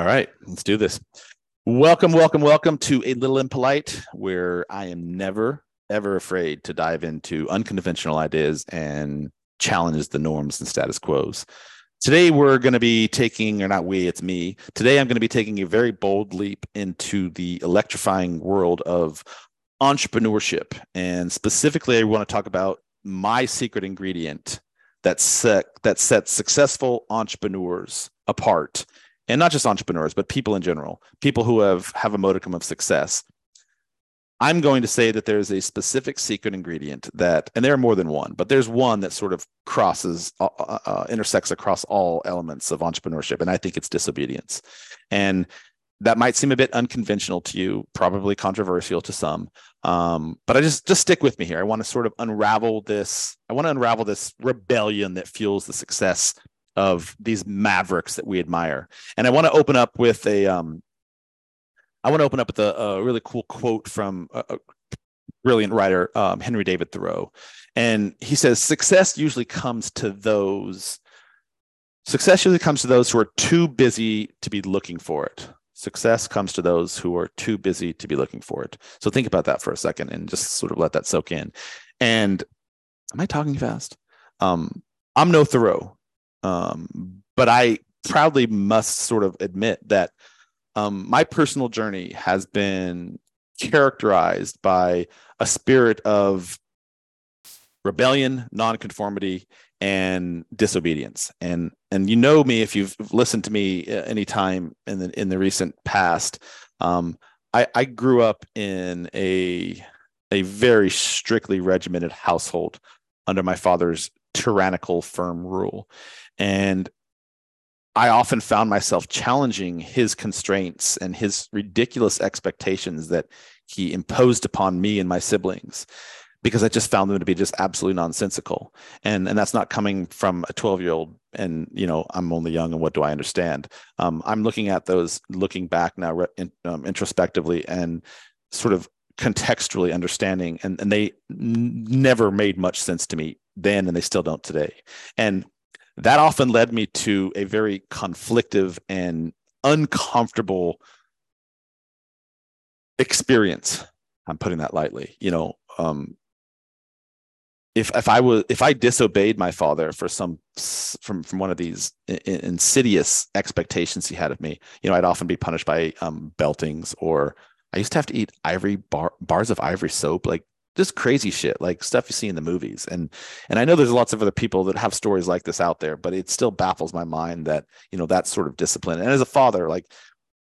All right, let's do this. Welcome, welcome, welcome to A Little Impolite, where I am never, ever afraid to dive into unconventional ideas and challenges the norms and status quos. Today, we're going to be taking, or not we, it's me. Today, I'm going to be taking a very bold leap into the electrifying world of entrepreneurship. And specifically, I want to talk about my secret ingredient that, set, that sets successful entrepreneurs apart and not just entrepreneurs but people in general people who have have a modicum of success. I'm going to say that there's a specific secret ingredient that and there are more than one but there's one that sort of crosses uh, uh, uh intersects across all elements of entrepreneurship and i think it's disobedience. And that might seem a bit unconventional to you probably controversial to some um, but i just just stick with me here. I want to sort of unravel this i want to unravel this rebellion that fuels the success of these mavericks that we admire. And I want to open up with a um, I want to open up with a, a really cool quote from a, a brilliant writer, um, Henry David Thoreau. And he says, success usually comes to those, success usually comes to those who are too busy to be looking for it. Success comes to those who are too busy to be looking for it. So think about that for a second and just sort of let that soak in. And am I talking fast? Um, I'm no Thoreau. Um, but I proudly must sort of admit that um, my personal journey has been characterized by a spirit of rebellion, nonconformity, and disobedience. And and you know me if you've listened to me any time in the in the recent past. Um, I, I grew up in a a very strictly regimented household under my father's tyrannical, firm rule. And I often found myself challenging his constraints and his ridiculous expectations that he imposed upon me and my siblings because I just found them to be just absolutely nonsensical. And and that's not coming from a 12 year old and you know I'm only young and what do I understand? Um, I'm looking at those, looking back now in, um, introspectively and sort of contextually understanding, and and they n- never made much sense to me then, and they still don't today. And that often led me to a very conflictive and uncomfortable experience. I'm putting that lightly. You know, um, if if I was if I disobeyed my father for some from from one of these insidious expectations he had of me, you know, I'd often be punished by um, beltings or I used to have to eat ivory bar, bars of ivory soap like just crazy shit like stuff you see in the movies and and i know there's lots of other people that have stories like this out there but it still baffles my mind that you know that sort of discipline and as a father like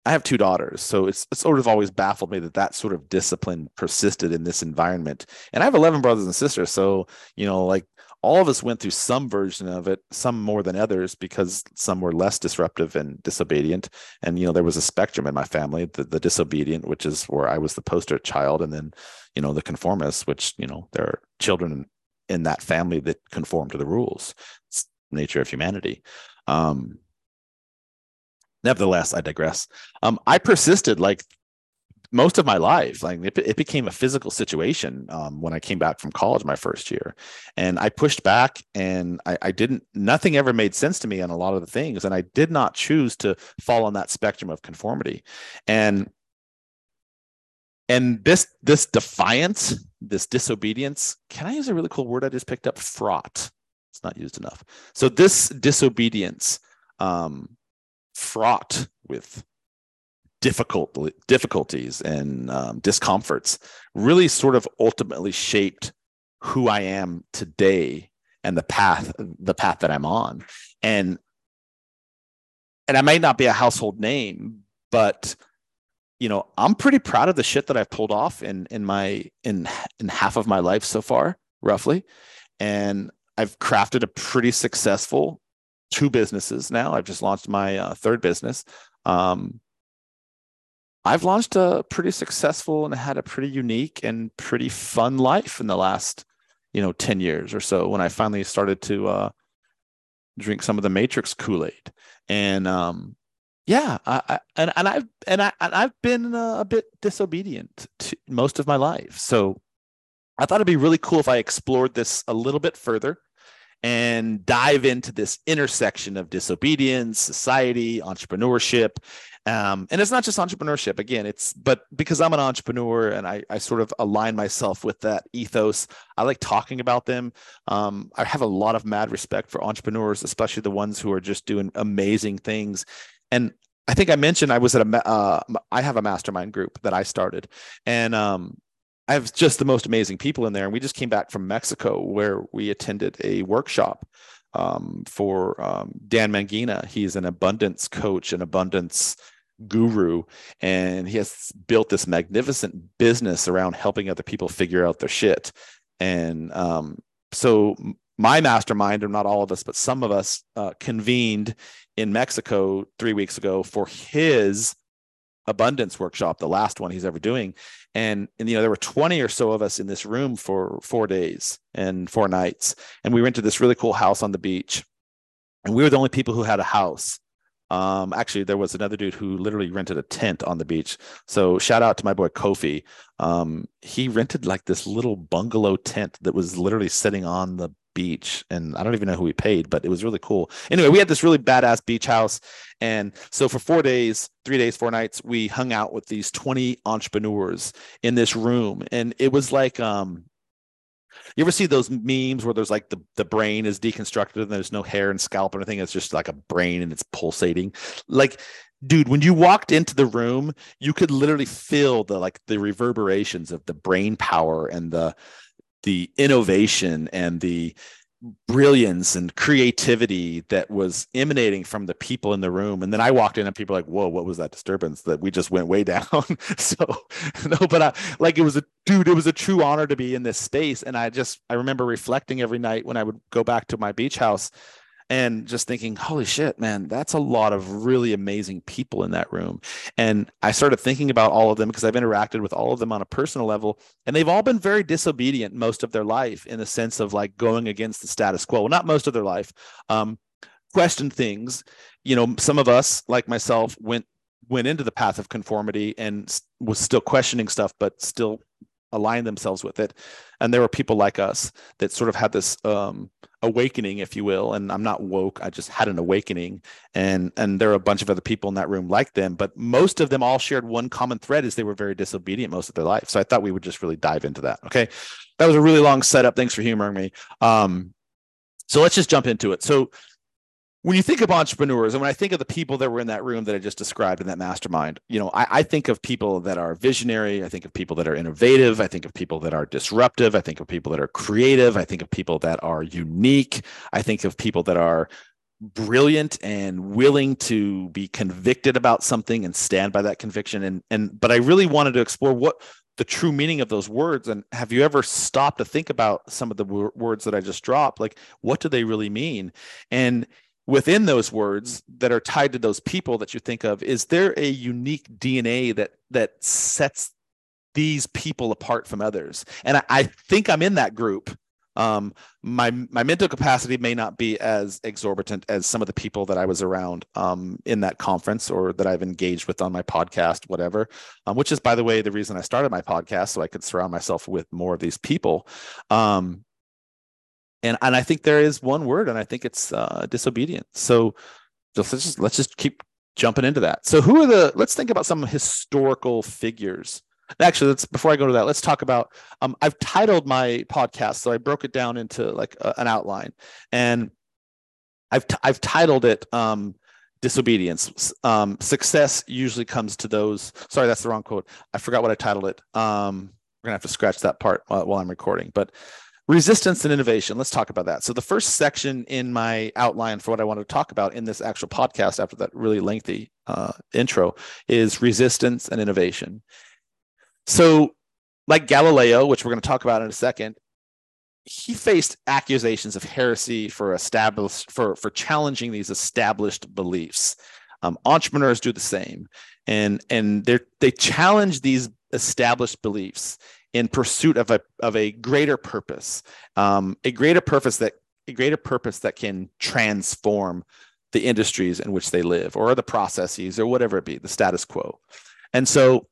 i have two daughters so it's, it's sort of always baffled me that that sort of discipline persisted in this environment and i have 11 brothers and sisters so you know like all of us went through some version of it some more than others because some were less disruptive and disobedient. And you know there was a spectrum in my family the, the disobedient which is where i was the poster child and then you know the conformists which you know there are children in that family that conform to the rules it's nature of humanity. Um nevertheless i digress. Um i persisted like most of my life like it, it became a physical situation um, when i came back from college my first year. And i pushed back and I, I, didn't nothing ever made sense to me on a lot of the things. And i did not choose to fall on that spectrum of conformity. And and this this defiance this disobedience can i use a really cool word i just picked up? Fraught. It's not used enough. So this disobedience um, fraught with difficult difficulties and um, discomforts really sort of ultimately shaped who I am today and the path the path that I'm on. And and I may not be a household name but you know I'm pretty proud of the shit that I've pulled off in in my in in half of my life so far roughly. And I've crafted a pretty successful two businesses now. I've just launched my uh, third business. Um, I've launched a pretty successful and had a pretty unique and pretty fun life in the last, you know, 10 years or so when I finally started to uh, drink some of the Matrix Kool-Aid. And um, yeah, I, I, and and I've and I and I've been uh, a bit disobedient to most of my life. So I thought it'd be really cool if I explored this a little bit further and dive into this intersection of disobedience, society, entrepreneurship, Um, and it's not just entrepreneurship. Again, it's but because I'm an entrepreneur and I, I sort of align myself with that ethos. I like talking about them. Um, I have a lot of mad respect for entrepreneurs, especially the ones who are just doing amazing things. And I think I mentioned I was at a uh, I have a mastermind group that I started, and um, I have just the most amazing people in there. And we just came back from Mexico where we attended a workshop um, for um, Dan Mangena. He's an abundance coach, an abundance guru and he has built this magnificent business around helping other people figure out their shit. And um, so my mastermind or not all of us but some of us uh, convened in mexico three weeks ago for his abundance workshop the last one he's ever doing. And, and you know there were 20 or so of us in this room for four days and four nights. And we rented this really cool house on the beach. And we were the only people who had a house um, actually, there was another dude who literally rented a tent on the beach. So shout out to my boy Kofi. Um, he rented like this little bungalow tent that was literally sitting on the beach, and I don't even know who he paid, but it was really cool. Anyway, we had this really badass beach house, and so for four days, three days, four nights, we hung out with these twenty entrepreneurs in this room, and it was like um you ever see those memes where there's like the, the brain is deconstructed and there's no hair and scalp or anything? It's just like a brain and it's pulsating. Like, dude, when you walked into the room, you could literally feel the like the reverberations of the brain power and the the innovation and the brilliance and creativity that was emanating from the people in the room. And then I walked in and people were like, whoa, what was that disturbance that we just went way down? so no, but I like it was a dude, it was a true honor to be in this space. And I just I remember reflecting every night when I would go back to my beach house and just thinking, holy shit, man, that's a lot of really amazing people in that room. And I started thinking about all of them because I've interacted with all of them on a personal level, and they've all been very disobedient most of their life in the sense of like going against the status quo. Well, not most of their life. Um, question things. You know, some of us, like myself, went went into the path of conformity and was still questioning stuff, but still aligned themselves with it. And there were people like us that sort of had this um, awakening, if you will. And I'm not woke; I just had an awakening. And and there are a bunch of other people in that room like them, but most of them all shared one common thread: is they were very disobedient most of their life. So I thought we would just really dive into that. Okay, that was a really long setup. Thanks for humoring me. Um, so let's just jump into it. So when you think of entrepreneurs and when I think of the people that were in that room that I just described in that mastermind, you know, I, I, think of people that are visionary. I think of people that are innovative. I think of people that are disruptive. I think of people that are creative. I think of people that are unique. I think of people that are brilliant and willing to be convicted about something and stand by that conviction. And and but I really wanted to explore what the true meaning of those words and have you ever stopped to think about some of the w- words that i just dropped like what do they really mean and within those words that are tied to those people that you think of is there a unique dna that that sets these people apart from others and i, I think i'm in that group um, my my mental capacity may not be as exorbitant as some of the people that I was around um, in that conference or that I've engaged with on my podcast, whatever. Um, which is, by the way, the reason I started my podcast so I could surround myself with more of these people. Um, and and I think there is one word, and I think it's uh, disobedience. So let's just let's just keep jumping into that. So who are the? Let's think about some historical figures. Actually, let's before I go to that, let's talk about. Um, I've titled my podcast, so I broke it down into like a, an outline, and I've t- I've titled it um, disobedience. Um, success usually comes to those. Sorry, that's the wrong quote. I forgot what I titled it. Um, we're gonna have to scratch that part while, while I'm recording, but resistance and innovation. Let's talk about that. So the first section in my outline for what i want to talk about in this actual podcast after that really lengthy uh, intro is resistance and innovation. So like galileo which we're going to talk about in a second he faced accusations of heresy for established for for challenging these established beliefs. Um, entrepreneurs do the same. And and they they challenge these established beliefs in pursuit of a of a greater purpose, um, a greater purpose that a greater purpose that can transform the industries in which they live, or the processes, or whatever it be, the status quo. And so,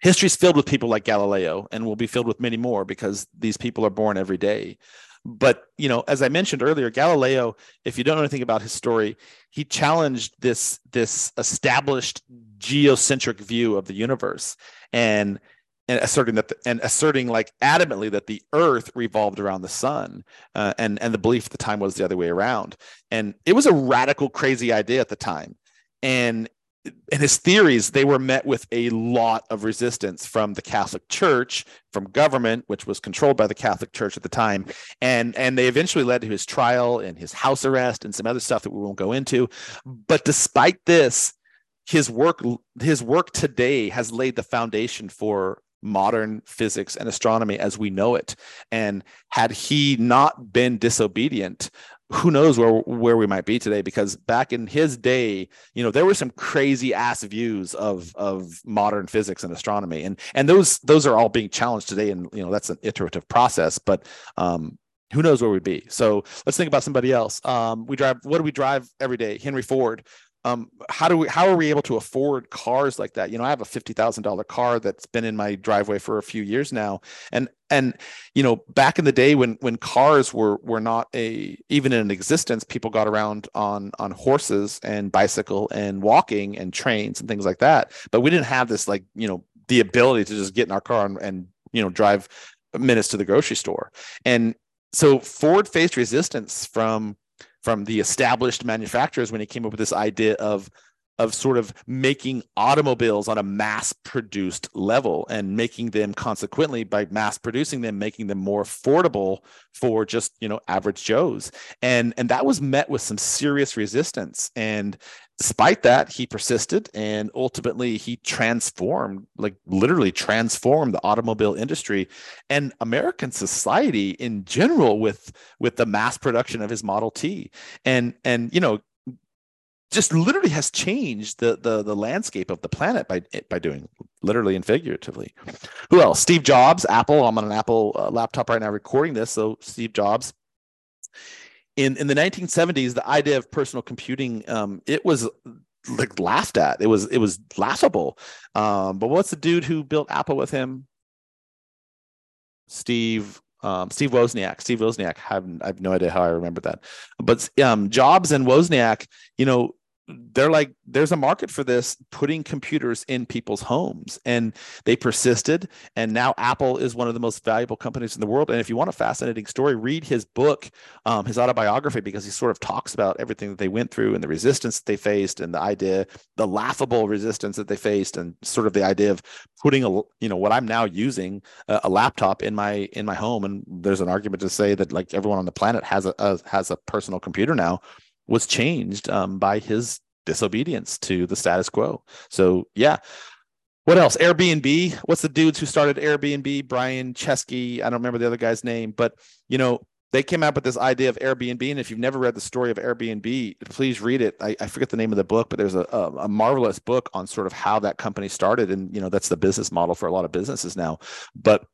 history is filled with people like Galileo and will be filled with many more because these people are born every day. But, you know, as I mentioned earlier, Galileo, if you don't know anything about his story, he challenged this this established geocentric view of the universe and and asserting that the, and asserting like adamantly that the earth revolved around the sun uh, and and the belief at the time was the other way around. And it was a radical crazy idea at the time. And and his theories they were met with a lot of resistance from the catholic church from government which was controlled by the catholic church at the time. And and they eventually led to his trial and his house arrest and some other stuff that we won't go into. But despite this his work his work today has laid the foundation for modern physics and astronomy as we know it. And had he not been disobedient who knows where where we might be today? Because back in his day you know there were some crazy ass views of of modern physics and astronomy. And and those those are all being challenged today. And you know that's an iterative process but um who knows where we'd be? So let's think about somebody else. Um we drive what do we drive every day? Henry ford um, how do we how are we able to afford cars like that? You know i have a $50000 car that's been in my driveway for a few years now. And and you know back in the day when when cars were were not a even in existence people got around on on horses and bicycle and walking and trains and things like that. But we didn't have this like you know the ability to just get in our car and, and you know drive minutes to the grocery store. And so ford faced resistance from from the established manufacturers when he came up with this idea of of sort of making automobiles on a mass produced level and making them consequently by mass producing them making them more affordable for just you know average joes. And and that was met with some serious resistance. And despite that he persisted and ultimately he transformed like literally transformed the automobile industry. And american society in general with with the mass production of his model t. And and you know just literally has changed the the the landscape of the planet by by doing literally and figuratively. Who else? Steve Jobs, Apple. I'm on an Apple uh, laptop right now recording this. So Steve Jobs. In in the 1970s, the idea of personal computing um, it was like laughed at. It was it was laughable. Um, but what's the dude who built Apple with him? Steve um, Steve Wozniak. Steve Wozniak. I have, I have no idea how I remember that. But um, Jobs and Wozniak, you know, they're like there's a market for this putting computers in people's homes. And they persisted. And now apple is one of the most valuable companies in the world. And if you want a fascinating story read his book um, his autobiography because he sort of talks about everything that they went through and the resistance that they faced and the idea the laughable resistance that they faced and sort of the idea of putting a you know what i'm now using a, a laptop in my in my home. And there's an argument to say that like everyone on the planet has a, a has a personal computer now was changed um, by his disobedience to the status quo. So yeah. What else? Airbnb. What's the dudes who started Airbnb? Brian Chesky. I don't remember the other guy's name, but you know, they came up with this idea of Airbnb. And if you've never read the story of Airbnb, please read it. I, I forget the name of the book, but there's a, a, a, marvelous book on sort of how that company started. And, you know, that's the business model for a lot of businesses now. But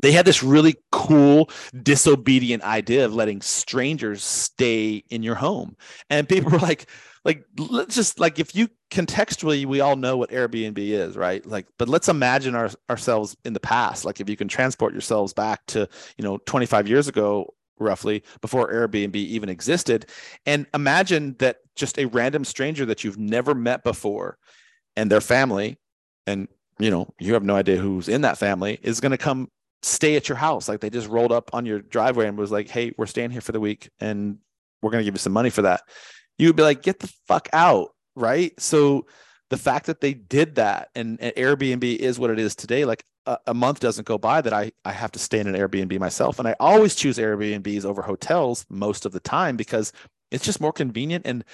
they had this really cool disobedient idea of letting strangers stay in your home. And people were like like let's just like if you contextually we all know what airbnb is right? Like but let's imagine our, ourselves in the past. Like if you can transport yourselves back to you know 25 years ago roughly before airbnb even existed and imagine that just a random stranger that you've never met before and their family and you know you have no idea who's in that family is going to come stay at your house. Like they just rolled up on your driveway and was like, "Hey, we're staying here for the week, and we're going to give you some money for that." You would be like, "Get the fuck out!" Right? So the fact that they did that, and, and Airbnb is what it is today. Like a, a, month doesn't go by that I I have to stay in an Airbnb myself, and I always choose Airbnbs over hotels most of the time because it's just more convenient and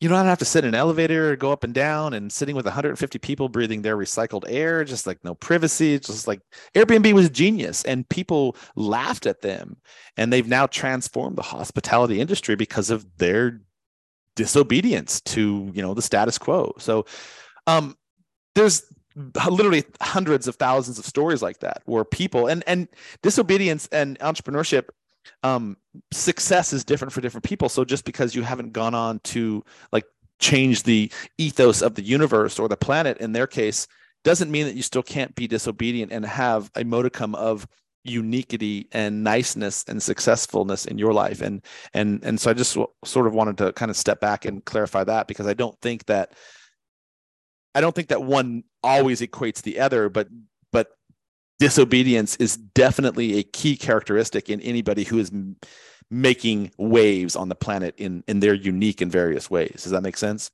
you don't have to sit in an elevator or go up and down and sitting with 150 people breathing their recycled air just like no privacy just like airbnb was genius and people laughed at them. And they've now transformed the hospitality industry because of their disobedience to you know the status quo. So um there's literally hundreds of thousands of stories like that where people and and disobedience and entrepreneurship um, success is different for different people. So just because you haven't gone on to like change the ethos of the universe or the planet in their case, doesn't mean that you still can't be disobedient and have a modicum of uniquity and niceness and successfulness in your life and and and so i just sort of wanted to kind of step back and clarify that because i don't think that i don't think that one always equates the other but disobedience is definitely a key characteristic in anybody who is making waves on the planet in in their unique and various ways. Does that make sense?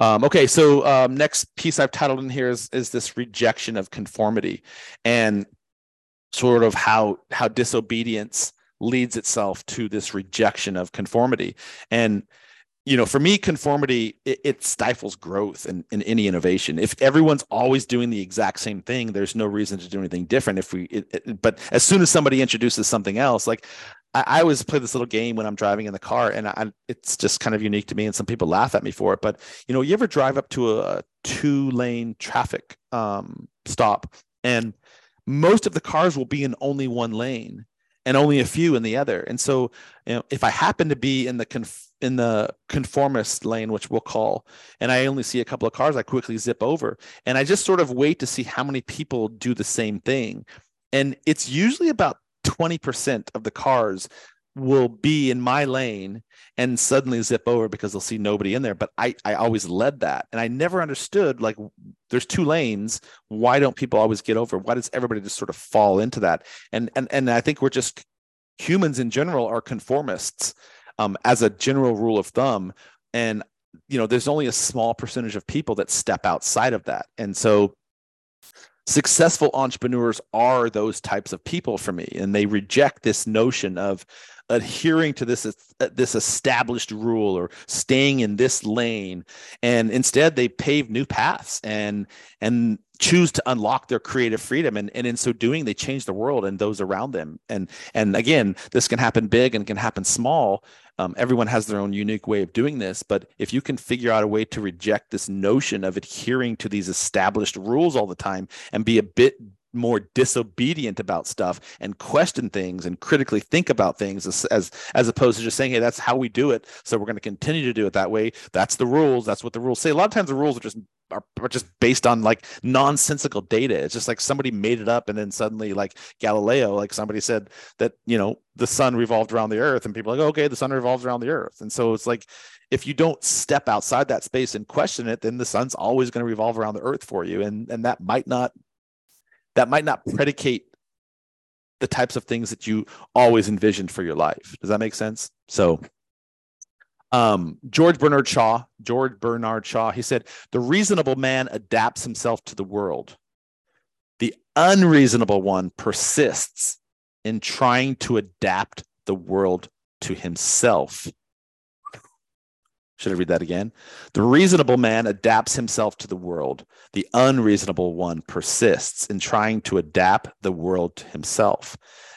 Um, okay, so um, next piece I've titled in here is, is this rejection of conformity, and sort of how how disobedience leads itself to this rejection of conformity. And you know for me conformity it, it stifles growth in, in any innovation if everyone's always doing the exact same thing there's no reason to do anything different if we it, it, but as soon as somebody introduces something else like I, I always play this little game when i'm driving in the car and I, it's just kind of unique to me and some people laugh at me for it but you know you ever drive up to a two lane traffic um, stop and most of the cars will be in only one lane and only a few in the other. And so, you know, if I happen to be in the conf- in the conformist lane, which we'll call, and I only see a couple of cars, I quickly zip over, and I just sort of wait to see how many people do the same thing. And it's usually about 20% of the cars will be in my lane and suddenly zip over because they'll see nobody in there. But i i always led that. And i never understood like there's two lanes. Why don't people always get over? Why does everybody just sort of fall into that? And and and i think we're just humans in general are conformists um, as a general rule of thumb and you know there's only a small percentage of people that step outside of that. And so successful entrepreneurs are those types of people for me and they reject this notion of adhering to this uh, this established rule or staying in this lane. And instead they pave new paths and and choose to unlock their creative freedom. And, and in so doing they change the world and those around them. And and again this can happen big and can happen small um, everyone has their own unique way of doing this but if you can figure out a way to reject this notion of adhering to these established rules all the time and be a bit more disobedient about stuff and question things and critically think about things as as, as opposed to just saying hey that's how we do it so we're going to continue to do it that way. That's the rules that's what the rules say. A lot of times the rules are just are, are just based on like nonsensical data. It's just like somebody made it up and then suddenly like galileo like somebody said that you know the sun revolved around the earth and people are like okay the sun revolves around the earth. And so it's like if you don't step outside that space and question it then the sun's always going to revolve around the earth for you and and that might not that might not predicate the types of things that you always envisioned for your life. Does that make sense? So, um, George Bernard Shaw, George Bernard Shaw, he said, the reasonable man adapts himself to the world. The unreasonable one persists in trying to adapt the world to himself. Should I read that again? The reasonable man adapts himself to the world. The unreasonable one persists in trying to adapt the world to himself.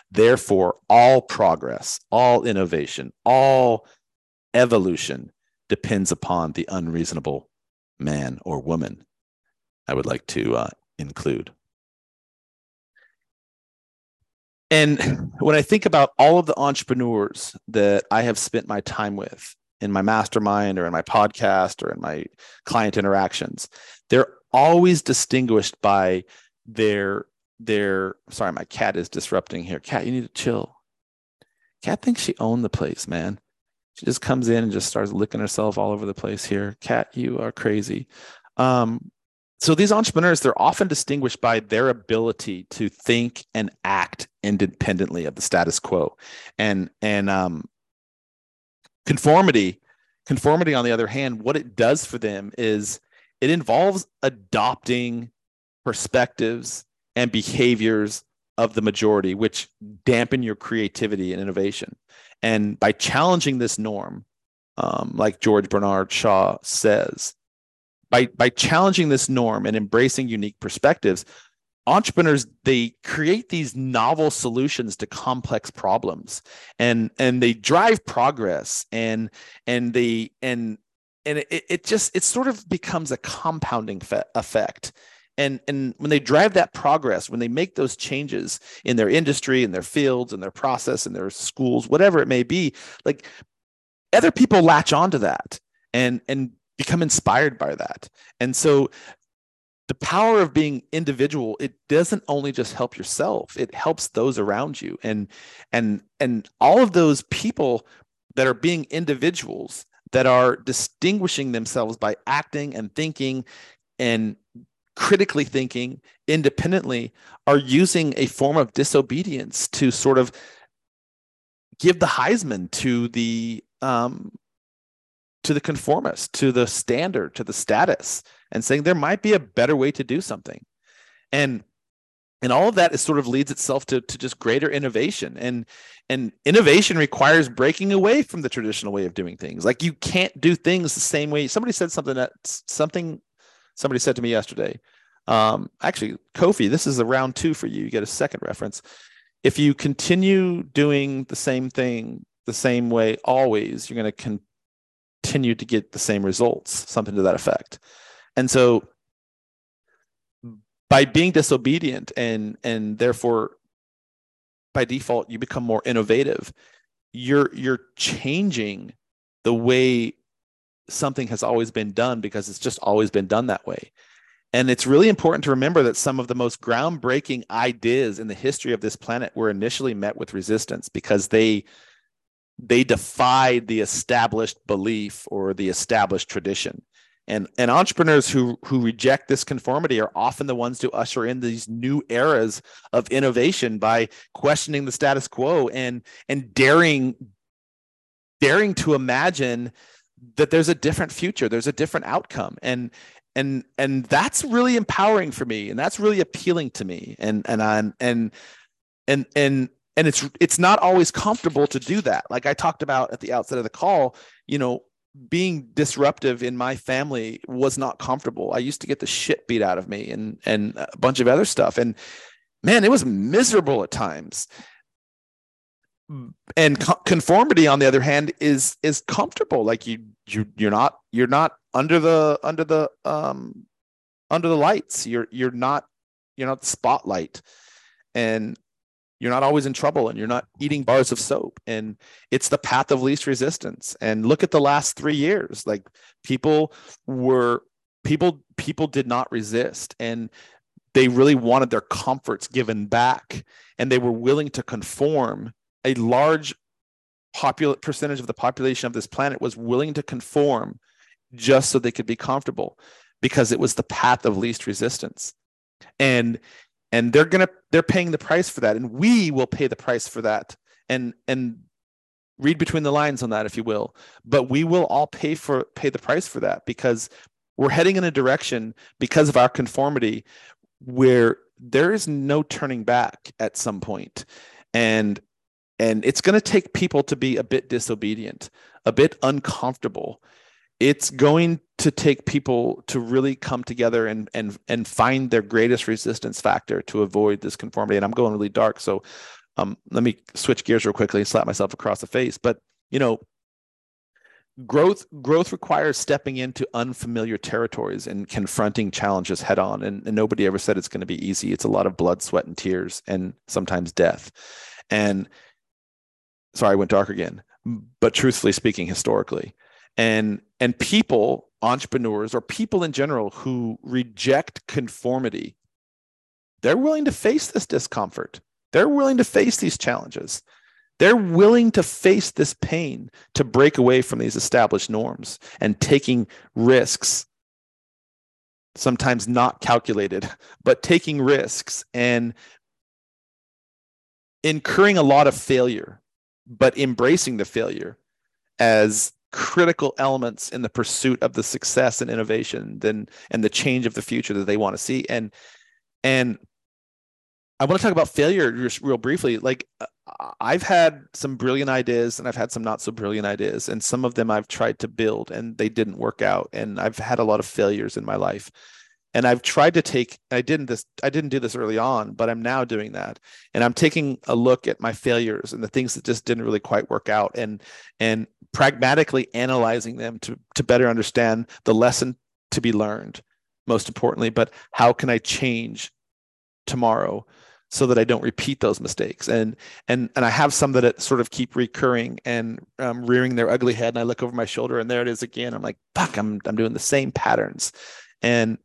Therefore, all progress, all innovation, all evolution depends upon the unreasonable man or woman. I would like to uh, include. And when I think about all of the entrepreneurs that I have spent my time with, in my mastermind or in my podcast or in my client interactions. They're always distinguished by their their sorry my cat is disrupting here. Cat you need to chill. Cat thinks she owned the place man. She just comes in and just starts licking herself all over the place here. Cat you are crazy. Um, so these entrepreneurs they're often distinguished by their ability to think and act independently of the status quo. And and um, Conformity, conformity, on the other hand, what it does for them is it involves adopting perspectives and behaviors of the majority, which dampen your creativity and innovation. And by challenging this norm, um, like George Bernard Shaw says, by, by challenging this norm and embracing unique perspectives, entrepreneurs they create these novel solutions to complex problems and and they drive progress and and they and and it, it just it sort of becomes a compounding fe- effect. And and when they drive that progress when they make those changes in their industry in their fields in their process in their schools whatever it may be like other people latch onto that and and become inspired by that. And so the power of being individual it doesn't only just help yourself it helps those around you. And and and all of those people that are being individuals that are distinguishing themselves by acting and thinking and critically thinking independently are using a form of disobedience to sort of give the Heisman to the um, to the conformist, to the standard, to the status, and saying there might be a better way to do something. And and all of that is sort of leads itself to, to just greater innovation. And and innovation requires breaking away from the traditional way of doing things. Like you can't do things the same way. Somebody said something that something somebody said to me yesterday. Um, actually kofi this is a round two for you. You get a second reference. If you continue doing the same thing the same way always you're going to continue to get the same results something to that effect and so by being disobedient and and therefore by default you become more innovative you're you're changing the way something has always been done because it's just always been done that way. And it's really important to remember that some of the most groundbreaking ideas in the history of this planet were initially met with resistance because they they defied the established belief or the established tradition and and entrepreneurs who who reject this conformity are often the ones to usher in these new eras of innovation by questioning the status quo and and daring daring to imagine that there's a different future there's a different outcome. And and and that's really empowering for me and that's really appealing to me. And and and and and and and it's it's not always comfortable to do that. Like i talked about at the outset of the call you know being disruptive in my family was not comfortable. I used to get the shit beat out of me and and a bunch of other stuff. And man, it was miserable at times. And co- conformity, on the other hand, is is comfortable. Like you you you're not you're not under the under the um under the lights. You're you're not you're not the spotlight. And you're not always in trouble and you're not eating bars of soap. And it's the path of least resistance. And look at the last 3 years. Like people were people people did not resist. And they really wanted their comforts given back. And they were willing to conform. A large popular percentage of the population of this planet was willing to conform just so they could be comfortable because it was the path of least resistance. And and they're gonna they're paying the price for that. And we will pay the price for that and and read between the lines on that if you will. But we will all pay for pay the price for that because we're heading in a direction because of our conformity where there is no turning back at some point. And and it's going to take people to be a bit disobedient a bit uncomfortable it's going to take people to really come together and and and find their greatest resistance factor to avoid this conformity. And I'm going really dark, so um, let me switch gears real quickly and slap myself across the face. But you know, growth growth requires stepping into unfamiliar territories and confronting challenges head on. And, and nobody ever said it's going to be easy. It's a lot of blood, sweat, and tears, and sometimes death. And sorry, I went dark again. But truthfully speaking, historically, and and people entrepreneurs or people in general who reject conformity they're willing to face this discomfort. They're willing to face these challenges. They're willing to face this pain to break away from these established norms and taking risks sometimes not calculated but taking risks and incurring a lot of failure but embracing the failure as critical elements in the pursuit of the success and innovation then and the change of the future that they want to see. And and i want to talk about failure just real briefly. Like uh, i've had some brilliant ideas and i've had some not so brilliant ideas and some of them i've tried to build and they didn't work out and i've had a lot of failures in my life. And i've tried to take i didn't this i didn't do this early on but i'm now doing that. And i'm taking a look at my failures and the things that just didn't really quite work out. And and pragmatically analyzing them to to better understand the lesson to be learned most importantly but how can i change tomorrow so that I don't repeat those mistakes. And and and I have some that sort of keep recurring and um, rearing their ugly head. And I look over my shoulder, and there it is again. I'm like, fuck, I'm I'm doing the same patterns. And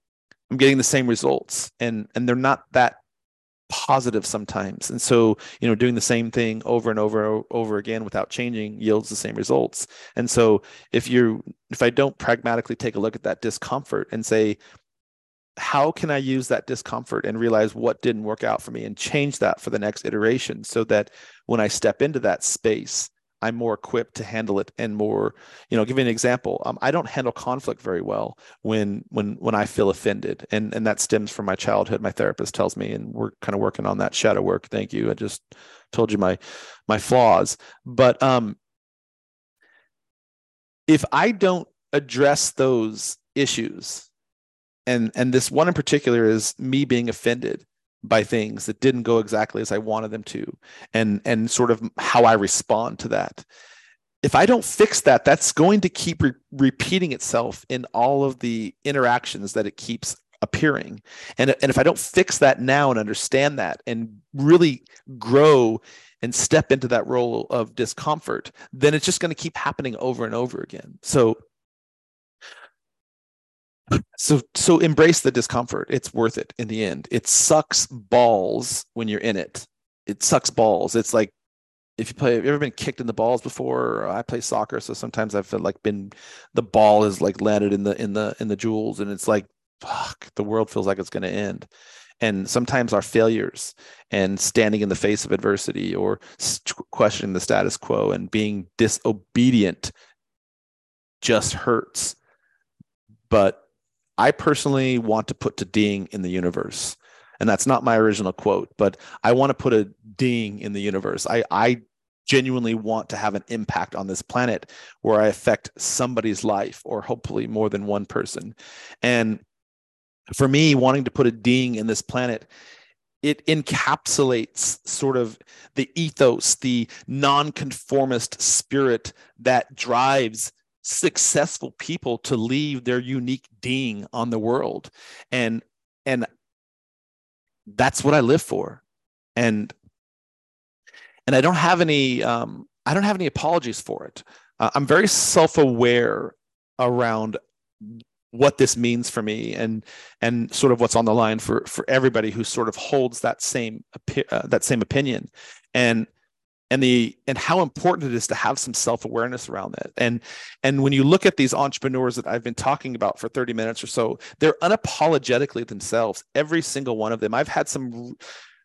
I'm getting the same results and and they're not that positive sometimes. And so, you know, doing the same thing over and over over again without changing yields the same results. And so if you if I don't pragmatically take a look at that discomfort and say, how can I use that discomfort and realize what didn't work out for me and change that for the next iteration so that when I step into that space, I'm more equipped to handle it and more, you know, give you an example. Um, I don't handle conflict very well when when when I feel offended, and and that stems from my childhood. My therapist tells me, and we're kind of working on that shadow work. Thank you. I just told you my my flaws, but um, if I don't address those issues, and and this one in particular is me being offended by things that didn't go exactly as I wanted them to and and sort of how I respond to that. If I don't fix that, that's going to keep re- repeating itself in all of the interactions that it keeps appearing. And, and if I don't fix that now and understand that and really grow and step into that role of discomfort, then it's just going to keep happening over and over again. So so so embrace the discomfort. It's worth it in the end. It sucks balls when you're in it. It sucks balls. It's like if you play have you ever been kicked in the balls before? I play soccer so sometimes i've like been the ball is like landed in the in the in the jewels and it's like fuck the world feels like it's going to end. And sometimes our failures and standing in the face of adversity or questioning the status quo and being disobedient just hurts. But I personally want to put to ding in the universe. And that's not my original quote, but I want to put a ding in the universe. I, I genuinely want to have an impact on this planet where I affect somebody's life or hopefully more than one person. And for me, wanting to put a ding in this planet, it encapsulates sort of the ethos, the nonconformist spirit that drives successful people to leave their unique ding on the world. And and that's what i live for. And and i don't have any um i don't have any apologies for it. Uh, i'm very self-aware around what this means for me and and sort of what's on the line for for everybody who sort of holds that same uh, that same opinion. And and the and how important it is to have some self-awareness around that. And and when you look at these entrepreneurs that i've been talking about for 30 minutes or so they're unapologetically themselves every single one of them. I've had some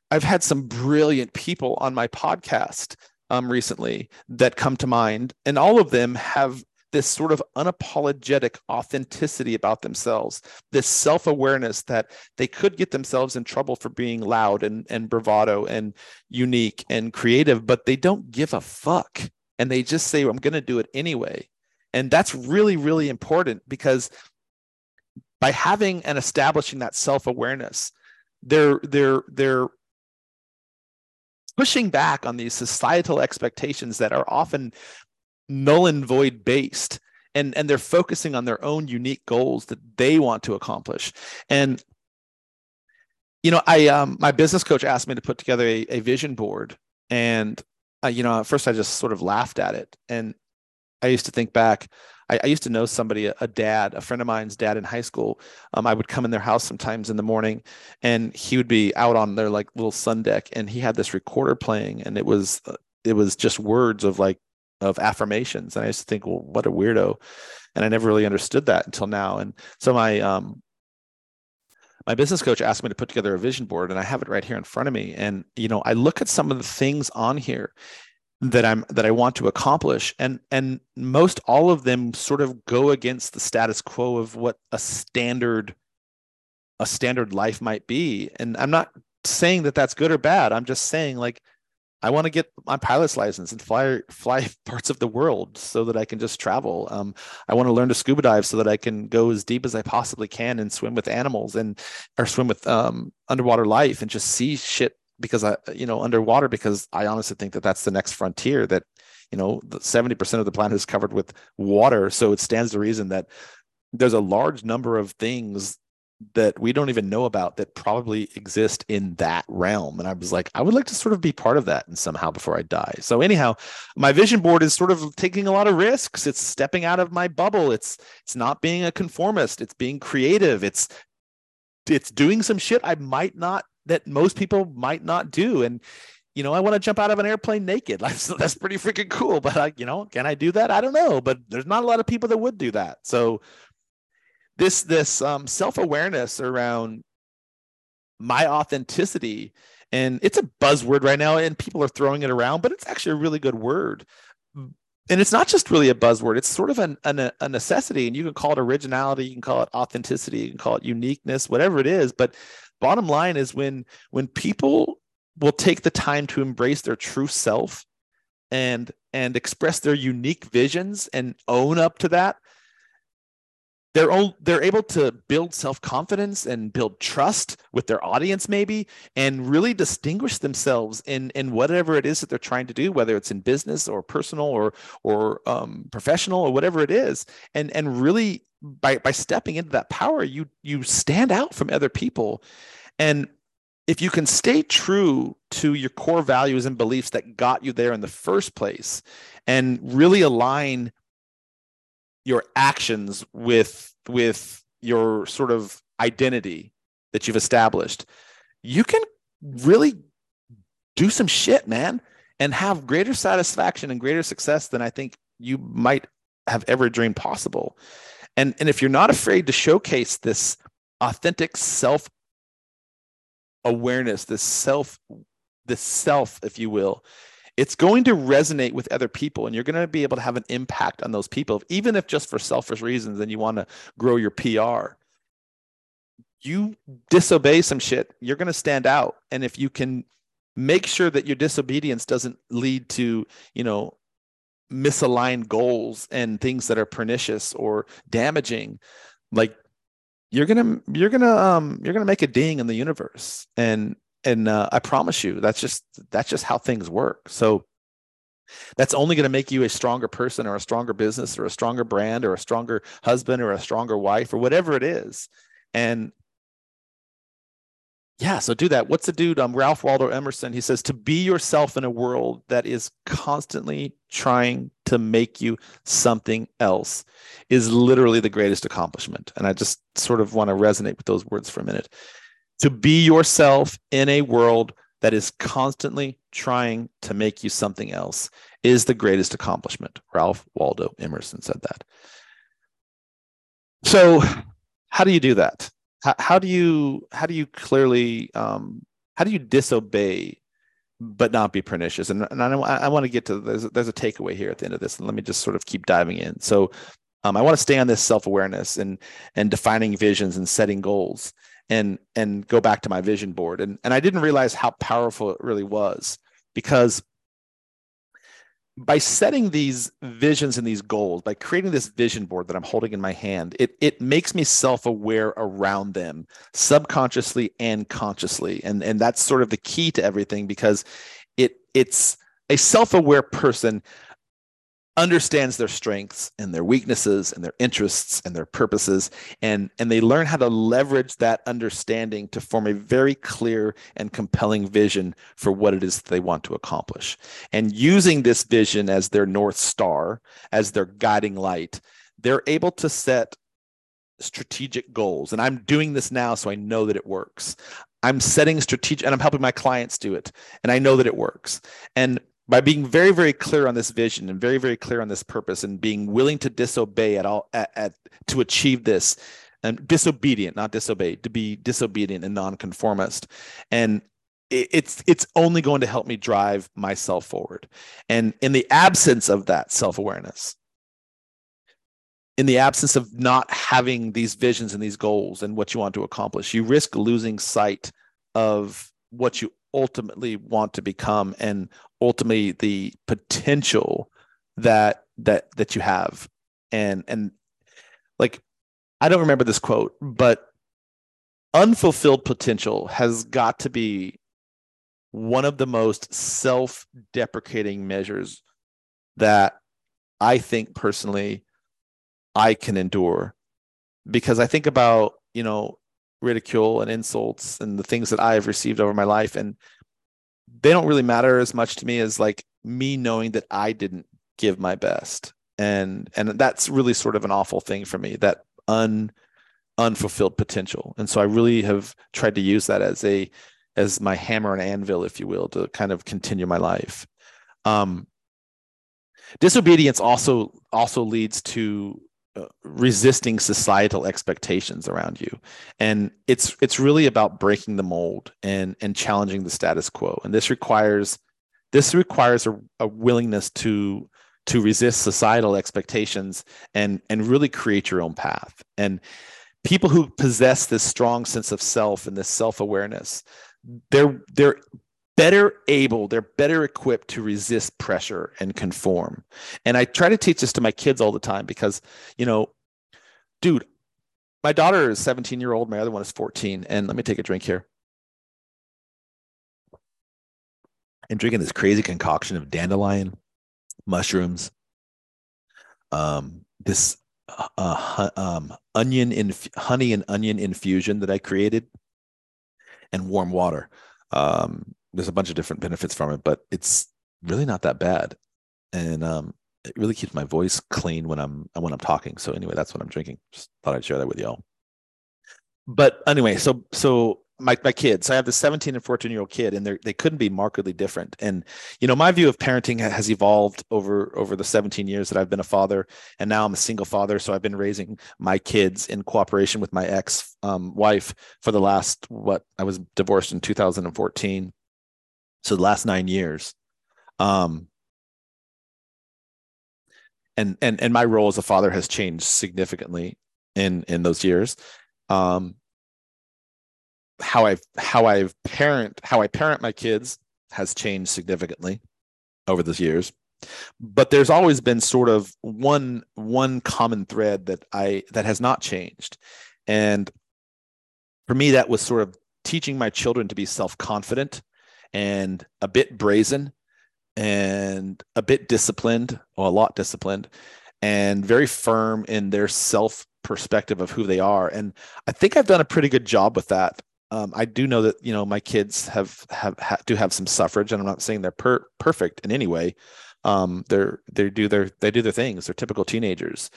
i've had some brilliant people on my podcast um, recently that come to mind and all of them have this sort of unapologetic authenticity about themselves, this self awareness that they could get themselves in trouble for being loud and, and bravado and unique and creative, but they don't give a fuck. And they just say, I'm going to do it anyway. And that's really, really important because by having and establishing that self awareness, they're, they're, they're, pushing back on these societal expectations that are often null and void based and and they're focusing on their own unique goals that they want to accomplish and you know i um my business coach asked me to put together a, a vision board and uh, you know at first i just sort of laughed at it and i used to think back I, I used to know somebody, a, a, dad, a friend of mine's dad in high school. Um, I would come in their house sometimes in the morning, and he would be out on their like little sun deck, and he had this recorder playing, and it was uh, it was just words of like of affirmations. And I used to think, well, what a weirdo. And I never really understood that until now. And so my um my business coach asked me to put together a vision board and I have it right here in front of me. And you know, I look at some of the things on here that I'm that I want to accomplish and and most all of them sort of go against the status quo of what a standard a standard life might be and I'm not saying that that's good or bad I'm just saying like I want to get my pilot's license and fly fly parts of the world so that I can just travel. Um, I want to learn to scuba dive so that I can go as deep as I possibly can and swim with animals and or swim with um, underwater life and just see shit because I you know underwater because I honestly think that that's the next frontier that you know seventy percent of the planet is covered with water, so it stands to reason that there's a large number of things that we don't even know about that probably exist in that realm. And I was like, I would like to sort of be part of that and somehow before I die. So anyhow, my vision board is sort of taking a lot of risks. It's stepping out of my bubble. It's it's not being a conformist. It's being creative. It's it's doing some shit I might not that most people might not do. And you know, I want to jump out of an airplane naked. That's that's pretty freaking cool. But I, you know, can I do that? I don't know. But there's not a lot of people that would do that. So this this um, self awareness around my authenticity. And it's a buzzword right now and people are throwing it around but it's actually a really good word. And it's not just really a buzzword. It's sort of an, an, a necessity and you can call it originality you can call it authenticity you can call it uniqueness whatever it is. But bottom line is when when people will take the time to embrace their true self and and express their unique visions and own up to that they're all, they're able to build self-confidence and build trust with their audience maybe and really distinguish themselves in in whatever it is that they're trying to do whether it's in business or personal or or um, professional or whatever it is. And and really by by stepping into that power you you stand out from other people. And if you can stay true to your core values and beliefs that got you there in the first place and really align your actions with with your sort of identity that you've established. You can really do some shit man and have greater satisfaction and greater success than i think you might have ever dreamed possible. And and if you're not afraid to showcase this authentic self awareness this self this self if you will it's going to resonate with other people and you're going to be able to have an impact on those people even if just for selfish reasons and you want to grow your pr you disobey some shit you're going to stand out and if you can make sure that your disobedience doesn't lead to you know misaligned goals and things that are pernicious or damaging like you're gonna you're gonna um you're gonna make a ding in the universe and and uh, I promise you, that's just that's just how things work. So that's only going to make you a stronger person or a stronger business or a stronger brand or a stronger husband or a stronger wife or whatever it is. And yeah, so do that. What's the dude? Um, Ralph Waldo Emerson. He says to be yourself in a world that is constantly trying to make you something else is literally the greatest accomplishment. And I just sort of want to resonate with those words for a minute to be yourself in a world that is constantly trying to make you something else is the greatest accomplishment. Ralph Waldo Emerson said that. So, how do you do that? How, how do you how do you clearly um, how do you disobey but not be pernicious? And, and I, I want to get to there's there's a takeaway here at the end of this, and let me just sort of keep diving in. So, um, I want to stay on this self awareness and and defining visions and setting goals and and go back to my vision board. And and I didn't realize how powerful it really was because by setting these visions and these goals by creating this vision board that i'm holding in my hand it it makes me self-aware around them subconsciously and consciously. And and that's sort of the key to everything because it it's a self-aware person understands their strengths and their weaknesses and their interests and their purposes and and they learn how to leverage that understanding to form a very clear and compelling vision for what it is that they want to accomplish. And using this vision as their north star as their guiding light they're able to set strategic goals. And i'm doing this now so i know that it works. I'm setting strategic and i'm helping my clients do it and i know that it works. And by being very very clear on this vision and very very clear on this purpose and being willing to disobey at all at, at to achieve this and disobedient not disobey to be disobedient and nonconformist. And it, it's it's only going to help me drive myself forward. And in the absence of that self-awareness in the absence of not having these visions and these goals and what you want to accomplish you risk losing sight of what you ultimately want to become. And ultimately the potential that that that you have and and like i don't remember this quote but unfulfilled potential has got to be one of the most self-deprecating measures that i think personally i can endure because i think about you know ridicule and insults and the things that I have received over my life. And they don't really matter as much to me as like me knowing that I didn't give my best. And and that's really sort of an awful thing for me, that un unfulfilled potential. And so I really have tried to use that as a as my hammer and anvil, if you will, to kind of continue my life. Um, disobedience also also leads to resisting societal expectations around you. And it's it's really about breaking the mold and and challenging the status quo. And this requires this requires a, a willingness to to resist societal expectations and and really create your own path. And people who possess this strong sense of self and this self-awareness they're they're better able, they're better equipped to resist pressure and conform. And I try to teach this to my kids all the time because, you know, dude, my daughter is 17 year old, my other one is 14. And let me take a drink here. And drinking this crazy concoction of dandelion, mushrooms, um, this uh, uh um, onion in honey and onion infusion that I created, and warm water. Um, there's a bunch of different benefits from it, but it's really not that bad. And um, it really keeps my voice clean when I'm when I'm talking. So anyway, that's what I'm drinking. Just thought I'd share that with y'all. But anyway, so so my my kids, I have the 17 and 14 year old kid, and they they couldn't be markedly different. And you know, my view of parenting has evolved over over the 17 years that I've been a father, and now I'm a single father. So I've been raising my kids in cooperation with my ex um, wife for the last what I was divorced in 2014 so the last nine years. Um and and and my role as a father has changed significantly in in those years. Um how i how i've parent how i parent my kids has changed significantly over those years. But there's always been sort of one one common thread that i that has not changed. And for me that was sort of teaching my children to be self-confident and a bit brazen and a bit disciplined, or a lot disciplined, and very firm in their self perspective of who they are. And I think I've done a pretty good job with that. Um, I do know that you know my kids have have ha, do have some suffrage, and I'm not saying they're per, perfect in any way. Um, they're they do their they do their things. They're typical teenagers,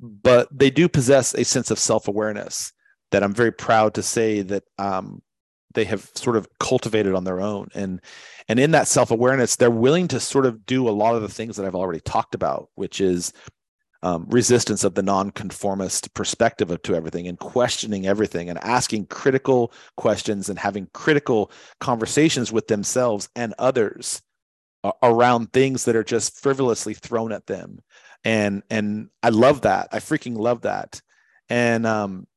but they do possess a sense of self awareness that I'm very proud to say that um, they have sort of cultivated on their own. And and in that self-awareness they're willing to sort of do a lot of the things that i've already talked about which is um, resistance of the nonconformist perspective of, to everything and questioning everything and asking critical questions and having critical conversations with themselves and others around things that are just frivolously thrown at them. And and i love that. I freaking love that. And um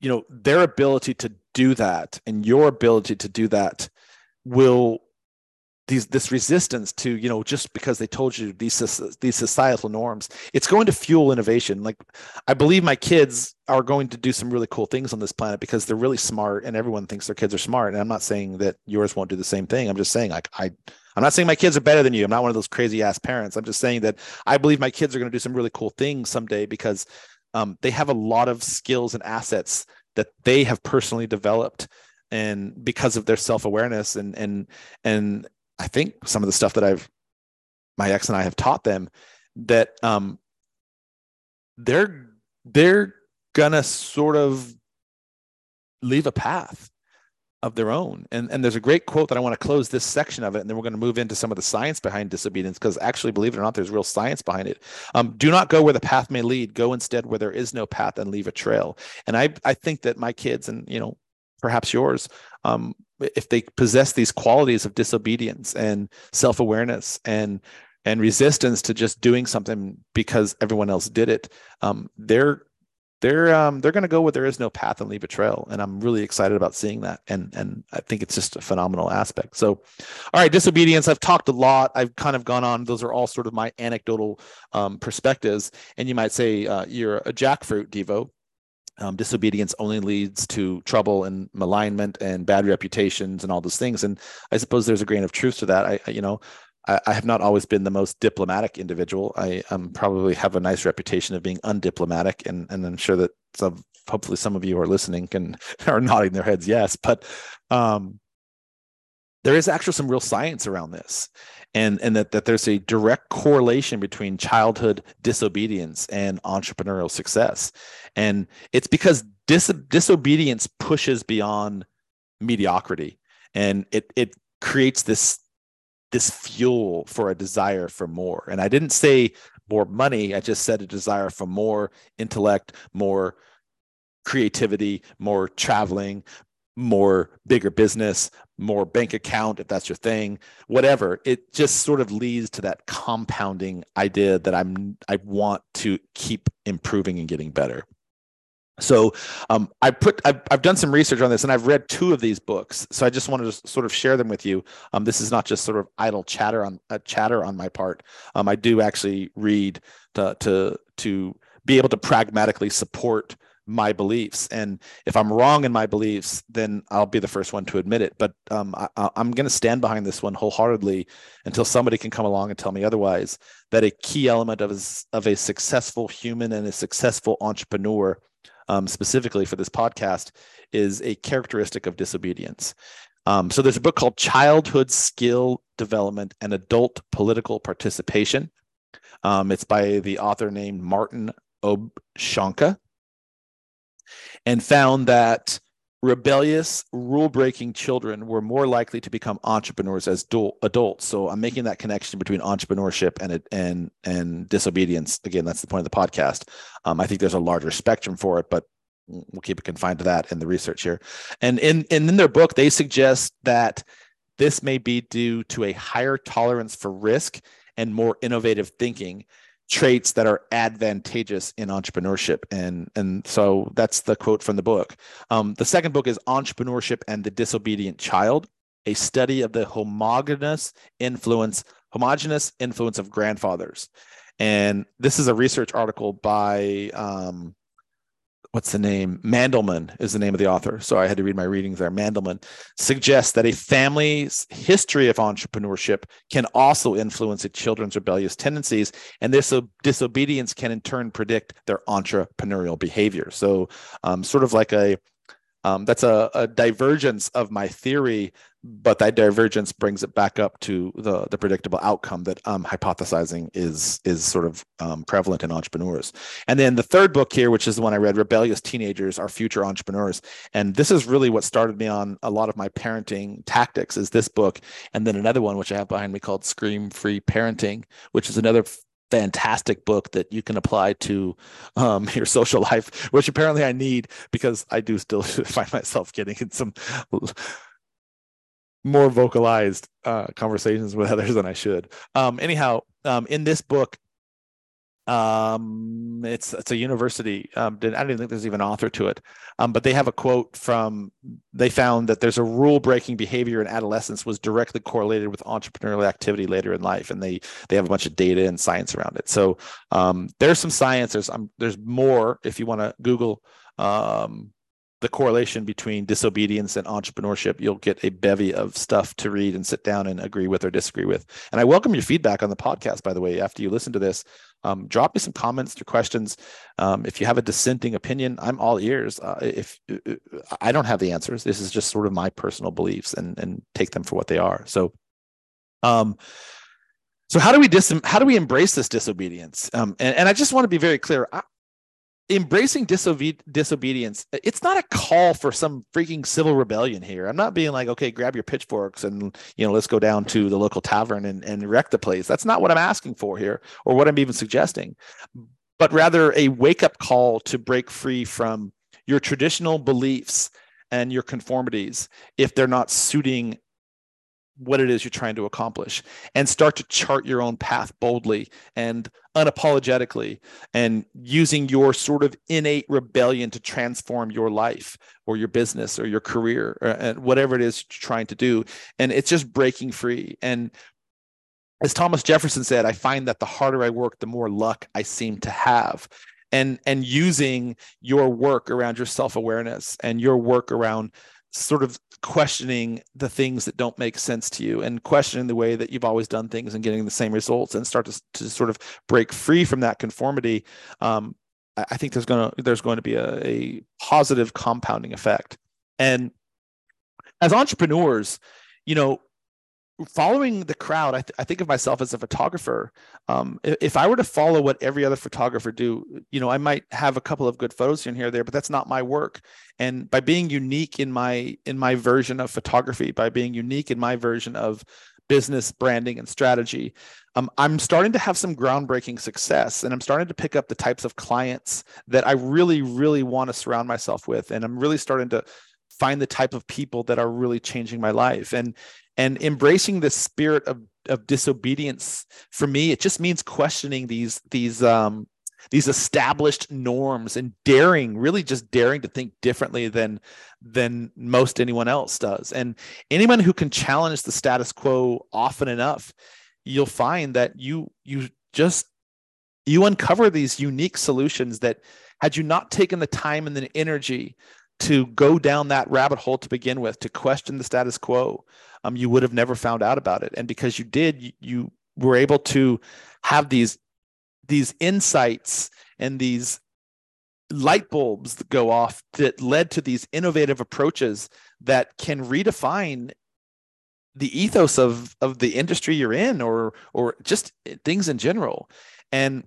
you know their ability to do that and your ability to do that will these this resistance to you know just because they told you these these societal norms it's going to fuel innovation. Like i believe my kids are going to do some really cool things on this planet because they're really smart and everyone thinks their kids are smart. And i'm not saying that yours won't do the same thing. I'm just saying like i i'm not saying my kids are better than you. I'm not one of those crazy ass parents. I'm just saying that i believe my kids are going to do some really cool things someday because um, they have a lot of skills and assets that they have personally developed and because of their self-awareness and and and i think some of the stuff that i've my ex and i have taught them that um they're they're gonna sort of leave a path of their own. And, and there's a great quote that I want to close this section of it, and then we're going to move into some of the science behind disobedience, because actually, believe it or not, there's real science behind it. Um, do not go where the path may lead. Go instead where there is no path and leave a trail. And I, I think that my kids and, you know, perhaps yours, um, if they possess these qualities of disobedience and self-awareness and and resistance to just doing something because everyone else did it, um, they're they're um, they're going to go where there is no path and leave a trail, and I'm really excited about seeing that. And and I think it's just a phenomenal aspect. So, all right, disobedience. I've talked a lot. I've kind of gone on. Those are all sort of my anecdotal um, perspectives. And you might say uh, you're a jackfruit, Deevo. Um, disobedience only leads to trouble and malignment and bad reputations and all those things. And I suppose there's a grain of truth to that. I, you know, I, I have not always been the most diplomatic individual. I um, probably have a nice reputation of being undiplomatic, and and I'm sure that some hopefully some of you are listening can are nodding their heads yes. But um, there is actually some real science around this and and that, that there's a direct correlation between childhood disobedience and entrepreneurial success and it's because dis- disobedience pushes beyond mediocrity and it it creates this this fuel for a desire for more and i didn't say more money i just said a desire for more intellect more creativity more traveling more bigger business, more bank account if that's your thing, whatever. It just sort of leads to that compounding idea that I'm I want to keep improving and getting better. So um, I put I've, I've done some research on this and I've read two of these books. So I just wanted to sort of share them with you. Um, this is not just sort of idle chatter on uh, chatter on my part. Um, I do actually read to to to be able to pragmatically support my beliefs. And if I'm wrong in my beliefs, then I'll be the first one to admit it. But um, I, am going to stand behind this one wholeheartedly until somebody can come along and tell me otherwise. That a key element of of a successful human and a successful entrepreneur, um, specifically for this podcast, is a characteristic of disobedience. Um, so there's a book called Childhood Skill Development and Adult Political Participation. Um, it's by the author named Martin Obschonka and found that rebellious, rule breaking children were more likely to become entrepreneurs as adults. So I'm making that connection between entrepreneurship and and and disobedience. Again, that's the point of the podcast. Um, I think there's a larger spectrum for it, but we'll keep it confined to that in the research here. And in and in their book, they suggest that this may be due to a higher tolerance for risk and more innovative thinking traits that are advantageous in entrepreneurship. And and so that's the quote from the book. Um, the second book is entrepreneurship and the disobedient child a study of the homogenous influence homogenous influence of grandfathers. And this is a research article by um, what's the name? Mandelman is the name of the author. So I had to read my readings there. Mandelman suggests that a family's history of entrepreneurship can also influence a children's rebellious tendencies, and this disobedience can in turn predict their entrepreneurial behavior. So, um, sort of like a um, that's a, a, divergence of my theory, but that divergence brings it back up to the, the predictable outcome that um, hypothesizing is is sort of um, prevalent in entrepreneurs. And then the third book here, which is the one I read, "Rebellious Teenagers Are Future Entrepreneurs," and this is really what started me on a lot of my parenting tactics. Is this book, and then another one which I have behind me called "Scream Free Parenting," which is another fantastic book that you can apply to um, your social life, which apparently I need because I do still find myself getting in some more vocalized uh, conversations with others than I should. Um, anyhow, um, in this book, um, it's it's a university. Um, I don't even think there's even an author to it. Um, but they have a quote from they found that there's a rule breaking behavior in adolescence was directly correlated with entrepreneurial activity later in life, and they they have a bunch of data and science around it. So um, there's some science. There's there's more if you want to Google um, the correlation between disobedience and entrepreneurship, you'll get a bevy of stuff to read and sit down and agree with or disagree with. And I welcome your feedback on the podcast, by the way, after you listen to this. Um, drop me some comments or questions. Um, if you have a dissenting opinion, I'm all ears. Uh, if uh, I don't have the answers, this is just sort of my personal beliefs and, and take them for what they are. So, um, so how do we dis- how do we embrace this disobedience? Um, and, and I just want to be very clear. Embracing disobe- disobedience it's not a call for some freaking civil rebellion here. I'm not being like okay grab your pitchforks and you know let's go down to the local tavern and, and wreck the place. That's not what i'm asking for here or what i'm even suggesting. But rather a wake up call to break free from your traditional beliefs and your conformities if they're not suiting what it is you're trying to accomplish and start to chart your own path boldly and unapologetically and using your sort of innate rebellion to transform your life or your business or your career or, uh, and whatever it is you're trying to do. And it's just breaking free. And as thomas jefferson said i find that the harder i work the more luck i seem to have. And and using your work around your self-awareness and your work around sort of questioning the things that don't make sense to you and questioning the way that you've always done things and getting the same results and start to, to sort of break free from that conformity um, i think there's going to there's going to be a, a positive compounding effect. And as entrepreneurs you know following the crowd, I, th- I, think of myself as a photographer. Um, if I were to follow what every other photographer do, you know, I might have a couple of good photos here and here there, but that's not my work. And by being unique in my in my version of photography, by being unique in my version of business branding and strategy, um, I'm starting to have some groundbreaking success, and I'm starting to pick up the types of clients that I really, really want to surround myself with, and I'm really starting to find the type of people that are really changing my life. And and embracing the spirit of of disobedience for me it just means questioning these these um these established norms and daring really just daring to think differently than than most anyone else does. And anyone who can challenge the status quo often enough you'll find that you you just you uncover these unique solutions that had you not taken the time and the energy to go down that rabbit hole to begin with, to question the status quo, um, you would have never found out about it. And because you did, you, you were able to have these these insights and these light bulbs that go off that led to these innovative approaches that can redefine the ethos of of the industry you're in or or just things in general and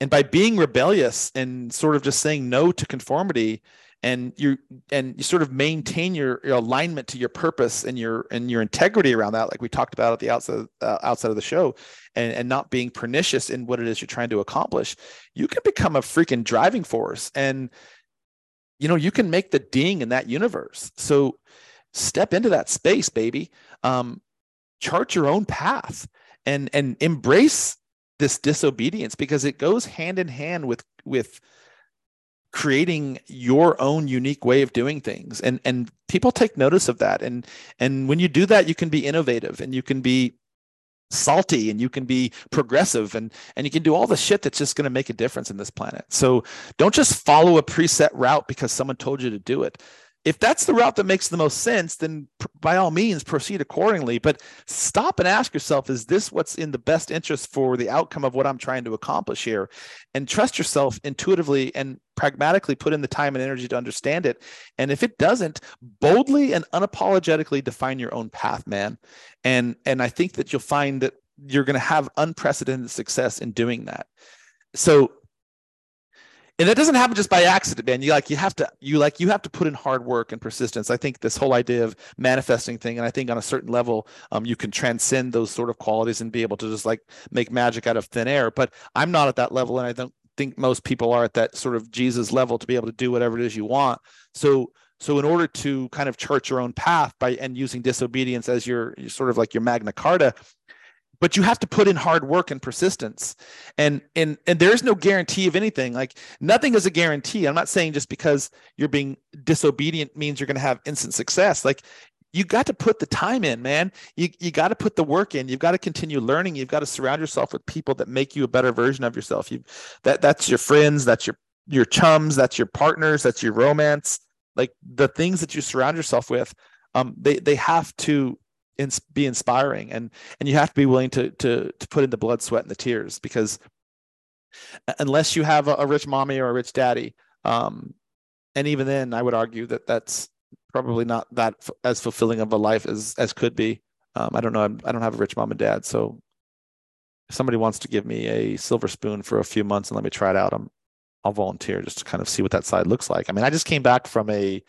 and by being rebellious and sort of just saying no to conformity and you and you sort of maintain your, your, alignment to your purpose and your and your integrity around that like we talked about at the outside uh, outside of the show and and not being pernicious in what it is you're trying to accomplish you can become a freaking driving force. And you know you can make the ding in that universe. So step into that space baby. Um chart your own path and and embrace this disobedience because it goes hand in hand with with creating your own unique way of doing things. And and people take notice of that. And and when you do that you can be innovative and you can be salty and you can be progressive and and you can do all the shit that's just going to make a difference in this planet. So don't just follow a preset route because someone told you to do it if that's the route that makes the most sense, then by all means proceed accordingly. But stop and ask yourself, is this what's in the best interest for the outcome of what I'm trying to accomplish here? And trust yourself intuitively and pragmatically put in the time and energy to understand it. And if it doesn't, boldly and unapologetically define your own path, man. And and I think that you'll find that you're going to have unprecedented success in doing that. So and that doesn't happen just by accident man. You like you have to you like you have to put in hard work and persistence. I think this whole idea of manifesting thing and i think on a certain level um, you can transcend those sort of qualities and be able to just like make magic out of thin air. But i'm not at that level and i don't think most people are at that sort of jesus level to be able to do whatever it is you want. So so in order to kind of chart your own path by and using disobedience as your, your sort of like your magna carta but you have to put in hard work and persistence. And and and there's no guarantee of anything. Like nothing is a guarantee. I'm not saying just because you're being disobedient means you're going to have instant success. Like you got to put the time in man. You, you got to put the work in. You've got to continue learning. You've got to surround yourself with people that make you a better version of yourself. You that that's your friends that's your your chums that's your partners that's your romance. Like the things that you surround yourself with um they they have to ins- be inspiring and and you have to be willing to to to put in the blood sweat and the tears because unless you have a, a rich mommy or a rich daddy um and even then i would argue that that's probably not that f- as fulfilling of a life as as could be. Um, i don't know I'm, i don't have a rich mom and dad so if somebody wants to give me a silver spoon for a few months and let me try it out i'm i'll volunteer just to kind of see what that side looks like. I mean i just came back from a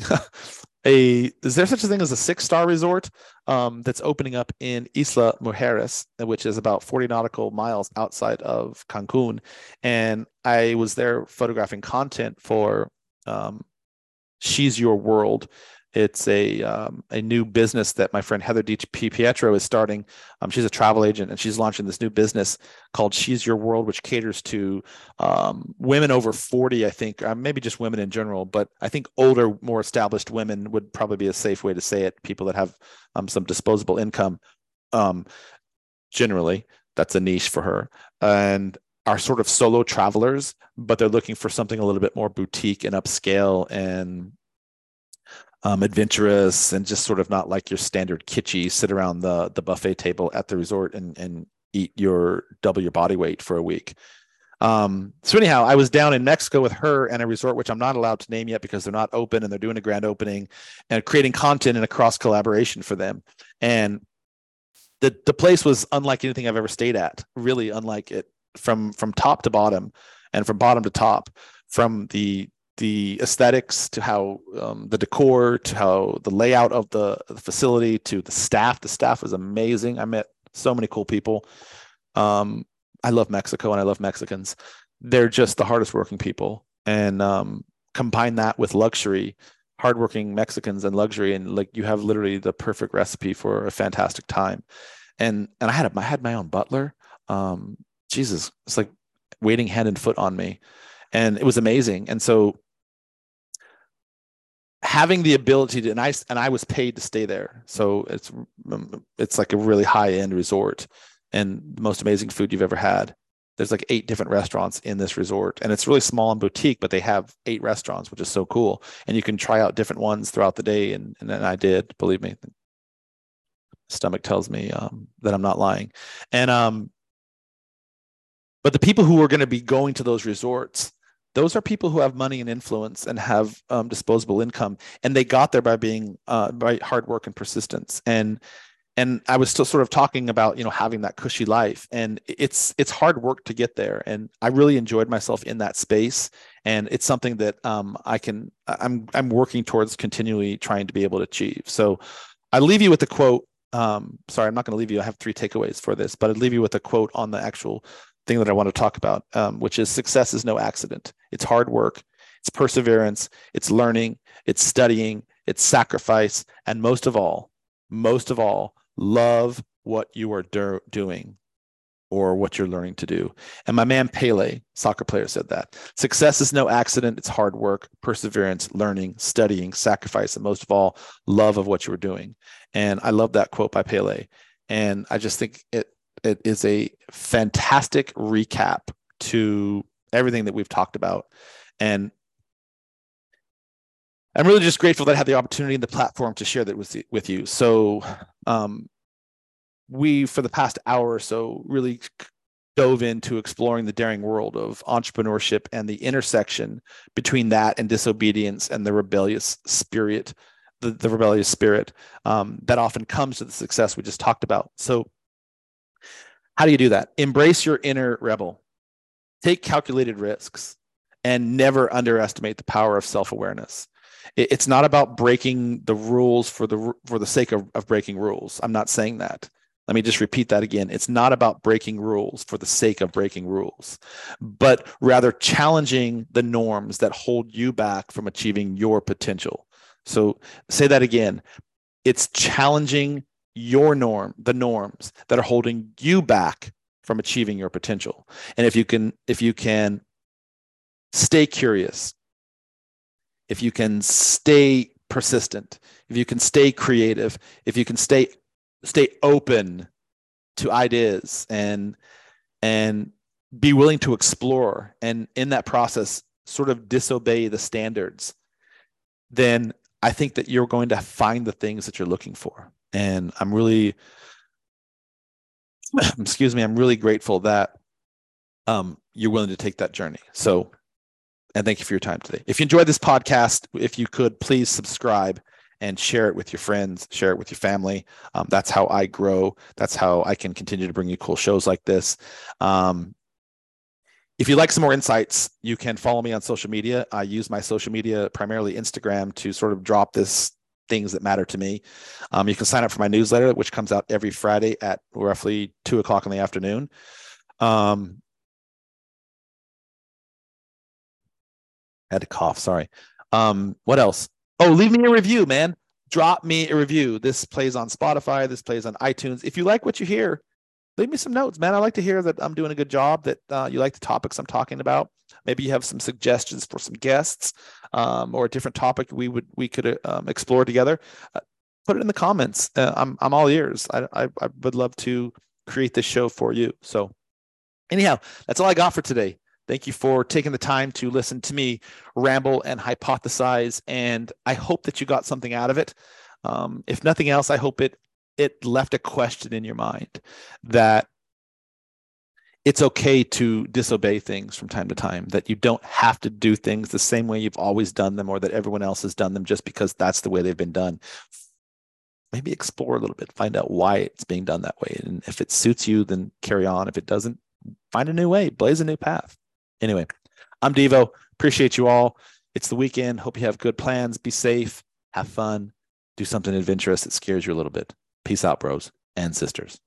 a is there such a thing as a six star resort um, that's opening up in Isla Mujeres, which is about 40 nautical miles outside of Cancun. And I was there photographing content for um, She's Your World, it's a um, a new business that my friend Heather Di Pietro is starting. Um, she's a travel agent and she's launching this new business called She's Your World, which caters to um, women over 40, I think, uh, maybe just women in general, but I think older, more established women would probably be a safe way to say it. People that have um, some disposable income. Um, generally, that's a niche for her. And are sort of solo travelers, but they're looking for something a little bit more boutique and upscale and um, adventurous and just sort of not like your standard kitschy sit around the the buffet table at the resort and and eat your double your body weight for a week. Um, so anyhow, I was down in Mexico with her and a resort which I'm not allowed to name yet because they're not open and they're doing a grand opening and creating content and a cross collaboration for them. And the the place was unlike anything I've ever stayed at, really unlike it from from top to bottom and from bottom to top, from the the aesthetics to how um, the decor to how the layout of the, the, facility to the staff. The staff was amazing. I met so many cool people. Um, I love Mexico and I love Mexicans. They're just the hardest working people. And um, combine that with luxury, hardworking Mexicans and luxury, and like you have literally the perfect recipe for a fantastic time. And and I had a, I had my own butler. Um, Jesus, it's like waiting hand and foot on me, and it was amazing. And so having the ability to and I and I was paid to stay there. So it's it's like a really high end resort and the most amazing food you've ever had. There's like eight different restaurants in this resort, and it's really small and boutique, but they have eight restaurants, which is so cool. And you can try out different ones throughout the day, and and I did. Believe me, stomach tells me um, that I'm not lying. And um, but the people who are going to be going to those resorts, those are people who have money and influence and have um, disposable income, and they got there by being uh, by hard work and persistence. And and I was still sort of talking about you know having that cushy life, and it's it's hard work to get there. And I really enjoyed myself in that space, and it's something that um, I can I'm I'm working towards continually trying to be able to achieve. So I leave you with a quote. Um, sorry, I'm not going to leave you. I have three takeaways for this, but I'd leave you with a quote on the actual thing that I want to talk about, um, which is success is no accident. It's hard work, it's perseverance, it's learning, it's studying, it's sacrifice, and most of all, most of all, love what you are do- doing or what you're learning to do. And my man Pele, soccer player, said that success is no accident. It's hard work, perseverance, learning, studying, sacrifice, and most of all, love of what you are doing. And I love that quote by Pele. And I just think it it is a fantastic recap to everything that we've talked about. And I'm really just grateful that I had the opportunity and the platform to share that with, with you. So, um, we, for the past hour or so, really dove into exploring the daring world of entrepreneurship and the intersection between that and disobedience and the rebellious spirit, the, the rebellious spirit um, that often comes to the success we just talked about. So, how do you do that? Embrace your inner rebel, take calculated risks, and never underestimate the power of self awareness it's not about breaking the rules for the for the sake of, of breaking rules. I'm not saying that. Let me just repeat that again. It's not about breaking rules for the sake of breaking rules but rather challenging the norms that hold you back from achieving your potential. So say that again. It's challenging your norm the norms that are holding you back from achieving your potential. And if you can if you can stay curious if you can stay persistent, if you can stay creative, if you can stay stay open to ideas and and be willing to explore and in that process sort of disobey the standards then i think that you're going to find the things that you're looking for. And i'm really excuse me i'm really grateful that um, you're willing to take that journey so and thank you for your time today. If you enjoyed this podcast, if you could please subscribe and share it with your friends, share it with your family. Um, that's how I grow. That's how I can continue to bring you cool shows like this. Um, if you'd like some more insights, you can follow me on social media. I use my social media, primarily Instagram, to sort of drop this things that matter to me. Um, you can sign up for my newsletter, which comes out every Friday at roughly two o'clock in the afternoon. Um, had to cough. Sorry. Um, what else? Oh, leave me a review, man. Drop me a review. This plays on Spotify. This plays on iTunes. If you like what you hear, leave me some notes, man. I like to hear that I'm doing a good job. That uh, you like the topics I'm talking about. Maybe you have some suggestions for some guests um, or a different topic we would we could um, explore together. Uh, put it in the comments. Uh, I'm I'm all ears. I, I I would love to create this show for you. So, anyhow, that's all I got for today. Thank you for taking the time to listen to me ramble and hypothesize. And I hope that you got something out of it. Um, if nothing else, I hope it it left a question in your mind that it's okay to disobey things from time to time, that you don't have to do things the same way you've always done them or that everyone else has done them just because that's the way they've been done. Maybe explore a little bit, find out why it's being done that way. And if it suits you, then carry on. If it doesn't, find a new way, blaze a new path. Anyway, I'm Deevo. Appreciate you all. It's the weekend. Hope you have good plans. Be safe, have fun, do something adventurous that scares you a little bit. Peace out, bros and sisters.